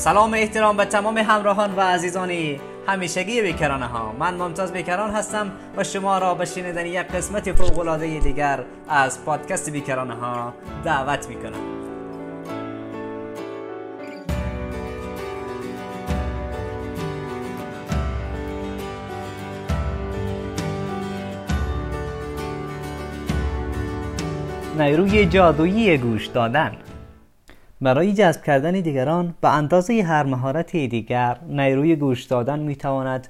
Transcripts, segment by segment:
سلام احترام به تمام همراهان و عزیزانی. همیشگی بیکرانه ها. من ممتاز بیکران هستم و شما را به شنیدن یک قسمت فوق العاده دیگر از پادکست بیکرانه ها دعوت می‌کنم. نیروی جادویی گوش دادن. برای جذب کردن دیگران به اندازه هر مهارت دیگر نیروی گوش دادن می تواند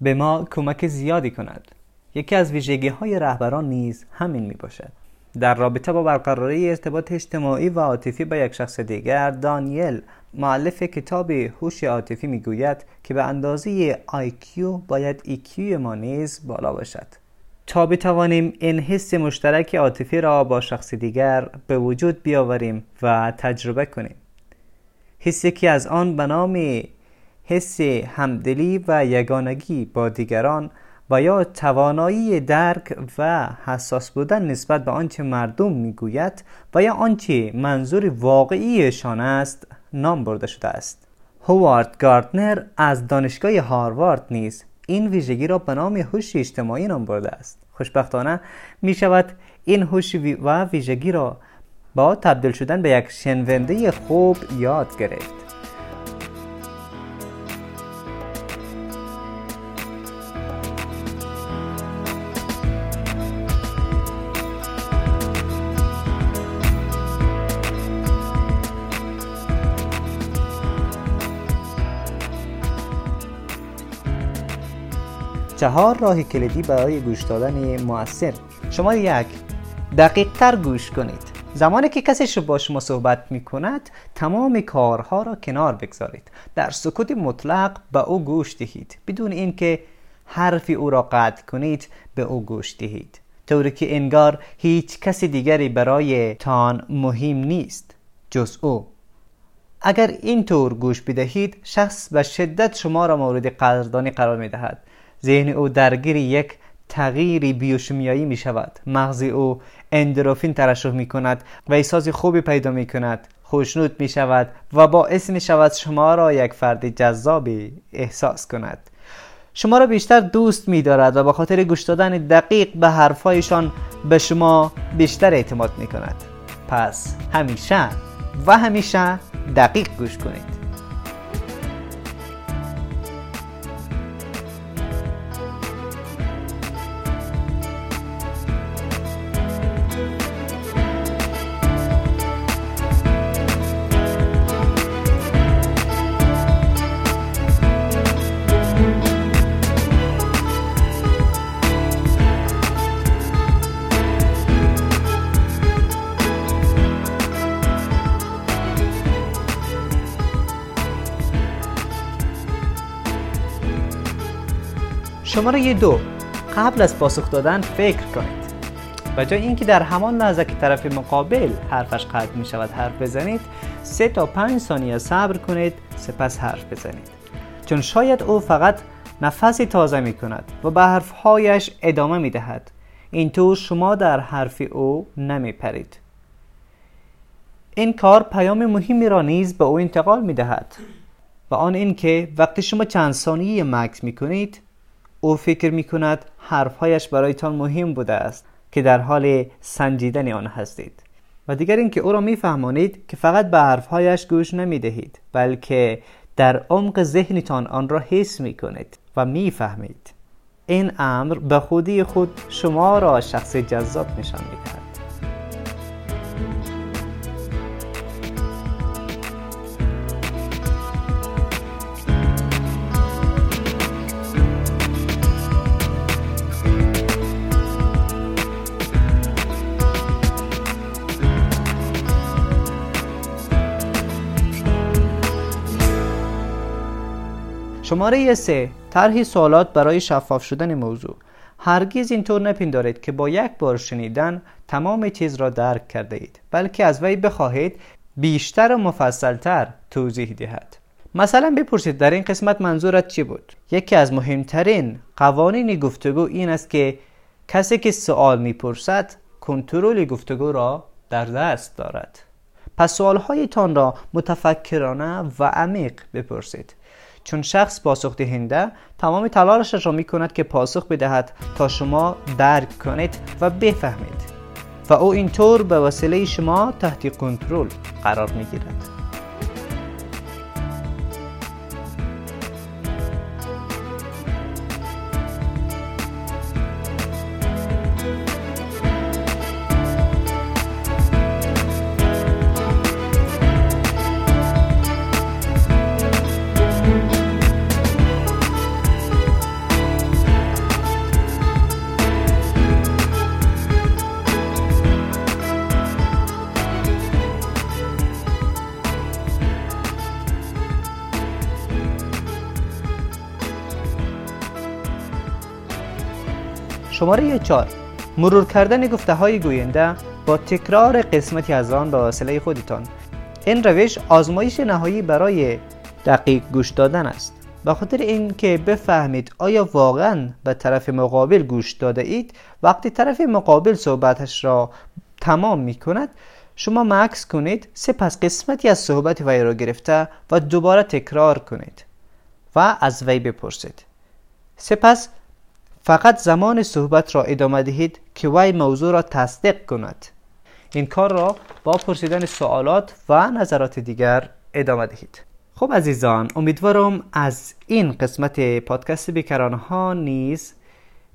به ما کمک زیادی کند. یکی از ویژگی های رهبران نیز همین می باشد در رابطه با برقراری ارتباط اجتماعی و عاطفی با یک شخص دیگر دانیل معلف کتاب هوش عاطفی می‌گوید که به اندازه IQ باید EQ ما نیز بالا باشد. تا بتوانیم این حس مشترک عاطفی را با شخص دیگر به وجود بیاوریم و تجربه کنیم. حسی که از آن به نام حس همدلی و یگانگی با دیگران و یا توانایی درک و حساس بودن نسبت به آنچه مردم می‌گوید و یا آنچه منظور واقعیشان است نام برده شده است. هوارد گاردنر از دانشگاه هاروارد نیز این ویژگی را به نام هوش اجتماعی نام برده است. خوشبختانه می شود این هوش و ویژگی را با تبدیل شدن به یک شنونده خوب یاد گرفت. چهار راه کلیدی برای گوش دادن موثر. شما یک دقیق تر گوش کنید. زمانی که کسی با شما صحبت می کند تمام کارها را کنار بگذارید. در سکوت مطلق به او گوش دهید. بدون اینکه حرفی او را قطع کنید به او گوش دهید. طوری که انگار هیچ کسی دیگری برای تان مهم نیست. جز او. اگر اینطور گوش بدهید شخص به شدت شما را مورد قدردانی قرار می دهد ذهن او درگیر یک تغییری بیوشیمیایی می شود مغز او اندروفین ترشح می کند و احساس خوبی پیدا می کند خوشنود می شود و باعث می شود شما را یک فرد جذابی احساس کند. شما را بیشتر دوست می دارد و به خاطر گوش دادن دقیق به حرفایشان به شما بیشتر اعتماد می کند پس همیشه و همیشه دقیق گوش کنید. شماره دو. قبل از پاسخ دادن فکر کنید. و جای اینکه در همان لحظه که طرف مقابل حرفش قطع می شود حرف بزنید سه تا پنج ثانیه صبر کنید سپس حرف بزنید. چون شاید او فقط نفسی تازه می کند و به حرفهایش ادامه می دهد. اینطور شما در حرف او نمی پرید. این کار پیام مهمی را نیز به او انتقال می دهد. و آن اینکه وقتی شما چند ثانیه مکس می کنید او فکر می کند حرفهایش برایتان مهم بوده است که در حال سنجیدن آن هستید. و دیگر اینکه او را میفهمانید که فقط به حرفهایش گوش نمی دهید بلکه در عمق ذهنتان آن را حس می کنید و می‌فهمید. این امر به خودی خود شما را شخص جذاب نشان می دهد شماره 3 طرح سوالات برای شفاف شدن موضوع. هرگز اینطور نپندارید که با یک بار شنیدن تمام چیز را درک کرده اید بلکه از وی بخواهید بیشتر و مفصلتر توضیح دهد. مثلا بپرسید در این قسمت منظورت چی بود؟ یکی از مهمترین قوانین گفتگو این است که کسی که سوال می‌پرسد کنترل گفتگو را در دست دارد. پس سوالهایتان را متفکرانه و عمیق بپرسید. چون شخص پاسخ دهنده تمام تلاشش را می کند که پاسخ بدهد تا شما درک کنید و بفهمید. و او اینطور به وسیله شما تحت کنترل قرار می گیرد شماره 4 مرور کردن گفته های گوینده با تکرار قسمتی از آن به وسیله خودتان. این روش آزمایش نهایی برای دقیق گوش دادن است. به خاطر اینکه بفهمید آیا واقعا به طرف مقابل گوش داده اید وقتی طرف مقابل صحبتش را تمام می کند شما مکس کنید سپس قسمتی از صحبت وی را گرفته و دوباره تکرار کنید و از وی بپرسید. سپس فقط زمان صحبت را ادامه دهید که وی موضوع را تصدیق کند. این کار را با پرسیدن سوالات و نظرات دیگر ادامه دهید. خب عزیزان امیدوارم از این قسمت پادکست بیکران ها نیز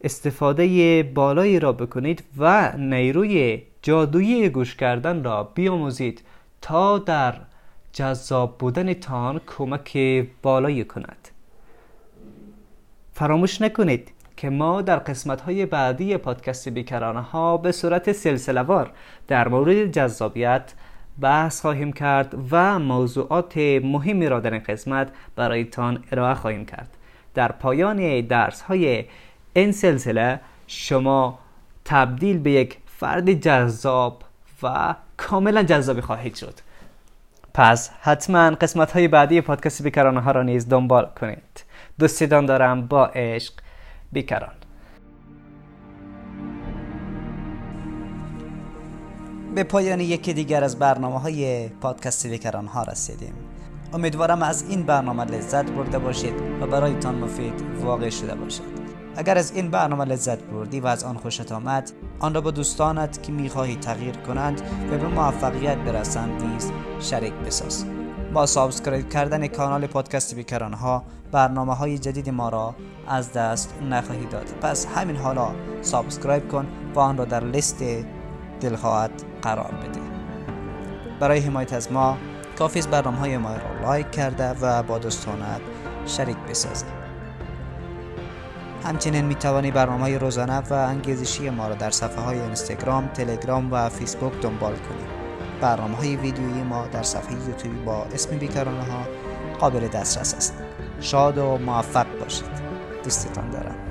استفاده بالایی را بکنید و نیروی جادویی گوش کردن را بیاموزید تا در جذاب بودن تان کمک بالایی کند. فراموش نکنید که ما در قسمت های بعدی پادکست بیکرانه ها به صورت سلسله وار در مورد جذابیت بحث خواهیم کرد و موضوعات مهمی را در این قسمت برایتان ارائه خواهیم کرد. در پایان درس های این سلسله شما تبدیل به یک فرد جذاب و کاملا جذابی خواهید شد. پس حتما قسمت های بعدی پادکست بیکرانه ها را نیز دنبال کنید. دوستیدان دارم با عشق بیکران. به پایان یکی دیگر از برنامه های پادکست بیکران ها رسیدیم. امیدوارم از این برنامه لذت برده باشید و برایتان مفید واقع شده باشد. اگر از این برنامه لذت بردی و از آن خوشت آمد آن را با دوستانت که می‌خواهی تغییر کنند و به موفقیت برسند نیز شریک بساز. با subscribe کردن کانال پادکست بیکران ها برنامه های جدید ما را از دست نخواهی داد. پس همین حالا subscribe کن و آن را در لیست دلخواهت قرار بده. برای حمایت از ما کافی برنامه های ما را like کرده و با دوستانت شریک بسازی. همچنین می توانی برنامه روزانه و انگیزشی ما را در صفحه های اینستاگرام، تلگرام و فیسبوک دنبال کنید. برنامه های ویدیویی ما در صفحه یوتیوب با اسم بیکارانه ها قابل دسترس است. شاد و موفق باشید دوستتان دارم